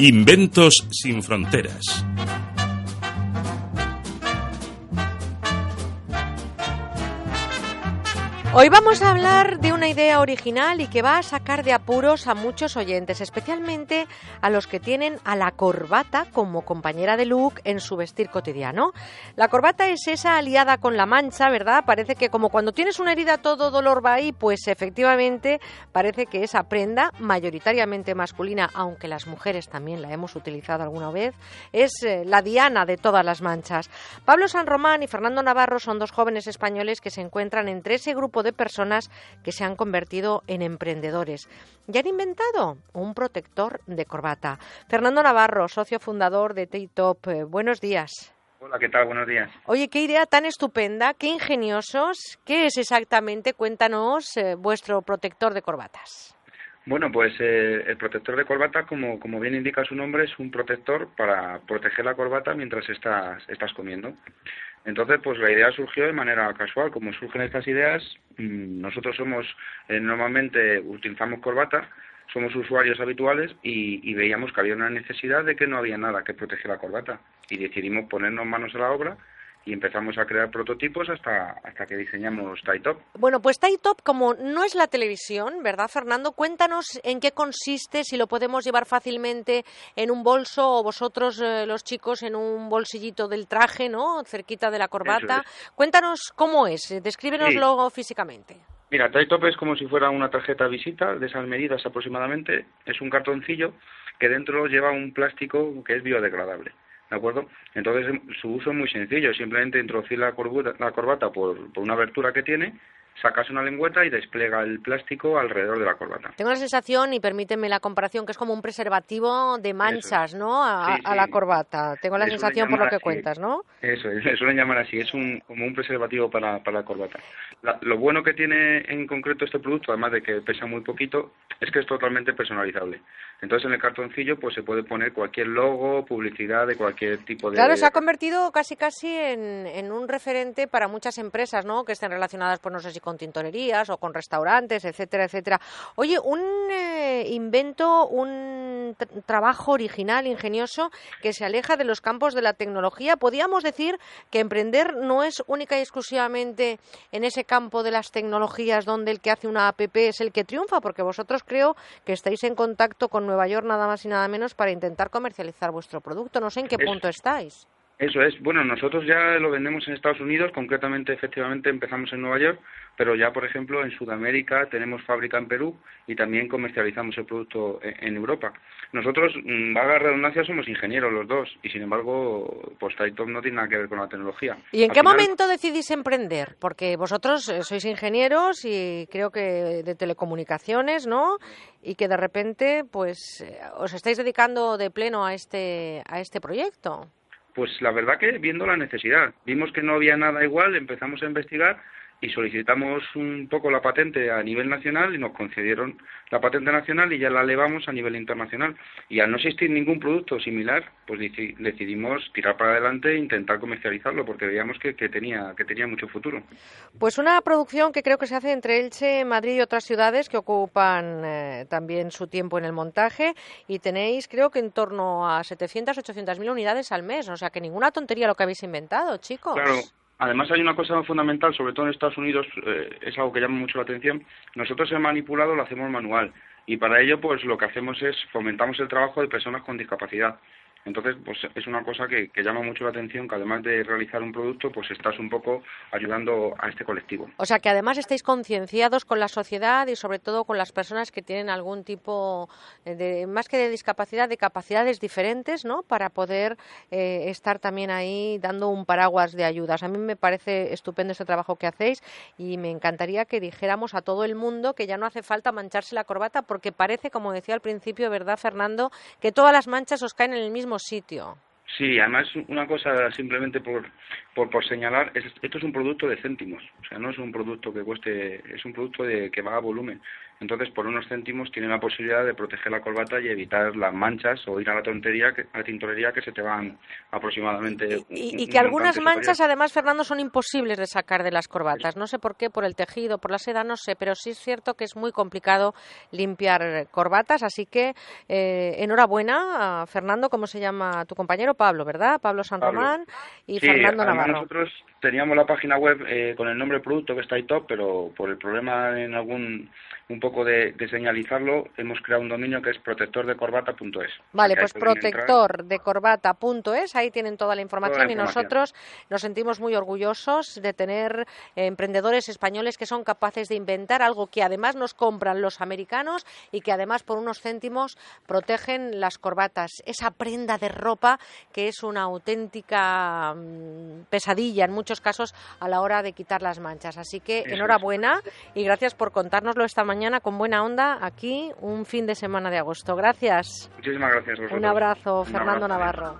Inventos sin fronteras. Hoy vamos a hablar de una idea original y que va a sacar de apuros a muchos oyentes, especialmente a los que tienen a la corbata como compañera de look en su vestir cotidiano. La corbata es esa aliada con la mancha, ¿verdad? Parece que como cuando tienes una herida todo dolor va ahí, pues efectivamente parece que esa prenda, mayoritariamente masculina, aunque las mujeres también la hemos utilizado alguna vez, es eh, la diana de todas las manchas. Pablo San Román y Fernando Navarro son dos jóvenes españoles que se encuentran entre ese grupo de personas que se han convertido en emprendedores y han inventado un protector de corbata. Fernando Navarro, socio fundador de T-Top, eh, buenos días. Hola, ¿qué tal? Buenos días. Oye, qué idea tan estupenda, qué ingeniosos. ¿Qué es exactamente? Cuéntanos eh, vuestro protector de corbatas. Bueno, pues eh, el protector de corbata, como, como bien indica su nombre, es un protector para proteger la corbata mientras estás, estás comiendo. Entonces, pues la idea surgió de manera casual. Como surgen estas ideas, mm, nosotros somos, eh, normalmente utilizamos corbata, somos usuarios habituales y, y veíamos que había una necesidad de que no había nada que proteger la corbata. Y decidimos ponernos manos a la obra y empezamos a crear prototipos hasta, hasta que diseñamos Top. Bueno, pues Top, como no es la televisión, ¿verdad, Fernando? Cuéntanos en qué consiste, si lo podemos llevar fácilmente en un bolso o vosotros, eh, los chicos, en un bolsillito del traje, ¿no? Cerquita de la corbata. Cuéntanos cómo es, descríbenoslo físicamente. Mira, Top es como si fuera una tarjeta de visita de esas medidas aproximadamente. Es un cartoncillo que dentro lleva un plástico que es biodegradable. ¿De acuerdo? Entonces su uso es muy sencillo, simplemente introducir la corbata, la corbata por, por una abertura que tiene sacas una lengüeta y despliega el plástico alrededor de la corbata. Tengo la sensación, y permíteme la comparación, que es como un preservativo de manchas, ¿no? A, la corbata. Tengo la sensación por lo que cuentas, ¿no? Eso, se suelen llamar así, es un, como un preservativo para, para la corbata. lo bueno que tiene en concreto este producto, además de que pesa muy poquito, es que es totalmente personalizable. Entonces en el cartoncillo pues se puede poner cualquier logo, publicidad de cualquier tipo de... Claro, se ha convertido casi casi en, en un referente para muchas empresas, ¿no? Que estén relacionadas, pues no sé si con tintorerías o con restaurantes, etcétera, etcétera. Oye, un eh, invento, un trabajo original, ingenioso, que se aleja de los campos de la tecnología. Podríamos decir que emprender no es única y exclusivamente en ese campo de las tecnologías donde el que hace una app es el que triunfa, porque vosotros creo que estáis en contacto con Nueva York nada más y nada menos para intentar comercializar vuestro producto. No sé en qué punto estáis. Eso es. Bueno, nosotros ya lo vendemos en Estados Unidos, concretamente, efectivamente, empezamos en Nueva York, pero ya, por ejemplo, en Sudamérica tenemos fábrica en Perú y también comercializamos el producto e, en Europa. Nosotros, mm, vaga redundancia, somos ingenieros los dos y, sin embargo, pues Taitop no tiene nada que ver con la tecnología. ¿Y en qué momento decidís emprender? Porque vosotros eh, sois ingenieros y creo que de telecomunicaciones, ¿no? Y que de repente, pues, eh, os estáis dedicando de pleno a este, a este proyecto. Pues la verdad que viendo la necesidad, vimos que no había nada igual, empezamos a investigar y solicitamos un poco la patente a nivel nacional y nos concedieron la patente nacional y ya la elevamos a nivel internacional. Y al no existir ningún producto similar, pues decidimos tirar para adelante e intentar comercializarlo porque veíamos que, tenía, que tenía mucho futuro. Pues una producción que creo que se hace entre Elche, Madrid y otras ciudades que ocupan eh, también su tiempo en el montaje y tenéis creo que en torno a 700, 800 mil unidades al mes. O sea que ninguna tontería lo que habéis inventado, chicos. Claro. Además hay una cosa fundamental, sobre todo en Estados Unidos, eh, es algo que llama mucho la atención. Nosotros el manipulado lo hacemos manual y para ello pues lo que hacemos es fomentamos el trabajo de personas con discapacidad. Entonces, pues es una cosa que, llama mucho la atención, que además de realizar un producto, pues estás un poco ayudando a este colectivo. O sea, que además estáis concienciados con la sociedad y sobre todo con las personas que tienen algún tipo de, más que de discapacidad, de capacidades diferentes, ¿no? Para poder eh, estar también ahí dando un paraguas de ayudas. A mí me parece estupendo este trabajo que hacéis y me encantaría que dijéramos a todo el mundo que ya no hace falta mancharse la corbata porque parece, como decía al principio, ¿verdad, Fernando?, que todas las manchas os caen en el mismo sitio. Sí, además una cosa simplemente por, por, por señalar, esto es un producto de céntimos, o sea, no es un producto que cueste, es un producto de, que va a volumen. Entonces, por unos céntimos tiene la posibilidad de proteger la corbata y evitar las manchas o ir a la tontería, que, a la tintorería que se te van aproximadamente. Y, que algunas manchas, además, Fernando, son imposibles de sacar de las corbatas. No sé por qué, por el tejido, por la seda, no sé, pero sí es cierto que es muy complicado limpiar corbatas. Así que eh, enhorabuena, Fernando, ¿cómo se llama tu compañero? Pablo, ¿verdad? Pablo San Román y Fernando Navarro. Nosotros teníamos la página web eh, con el nombre producto que está ahí top, pero por el problema en algún un poco de, señalizarlo, hemos creado un dominio que es protectordecorbata.es. Vale, pues protectordecorbata.es, ahí tienen toda la, información y nosotros nos sentimos muy orgullosos de tener eh, emprendedores españoles que son capaces de inventar algo que además nos compran los americanos y que además por unos céntimos protegen las corbatas, esa prenda de ropa que es una auténtica mm, pesadilla en muchos casos a la hora de quitar las manchas. Así que enhorabuena y gracias por contárnoslo esta mañana mañana con buena onda aquí un fin de semana de agosto. Gracias. Muchísimas gracias. Un abrazo, Fernando Navarro.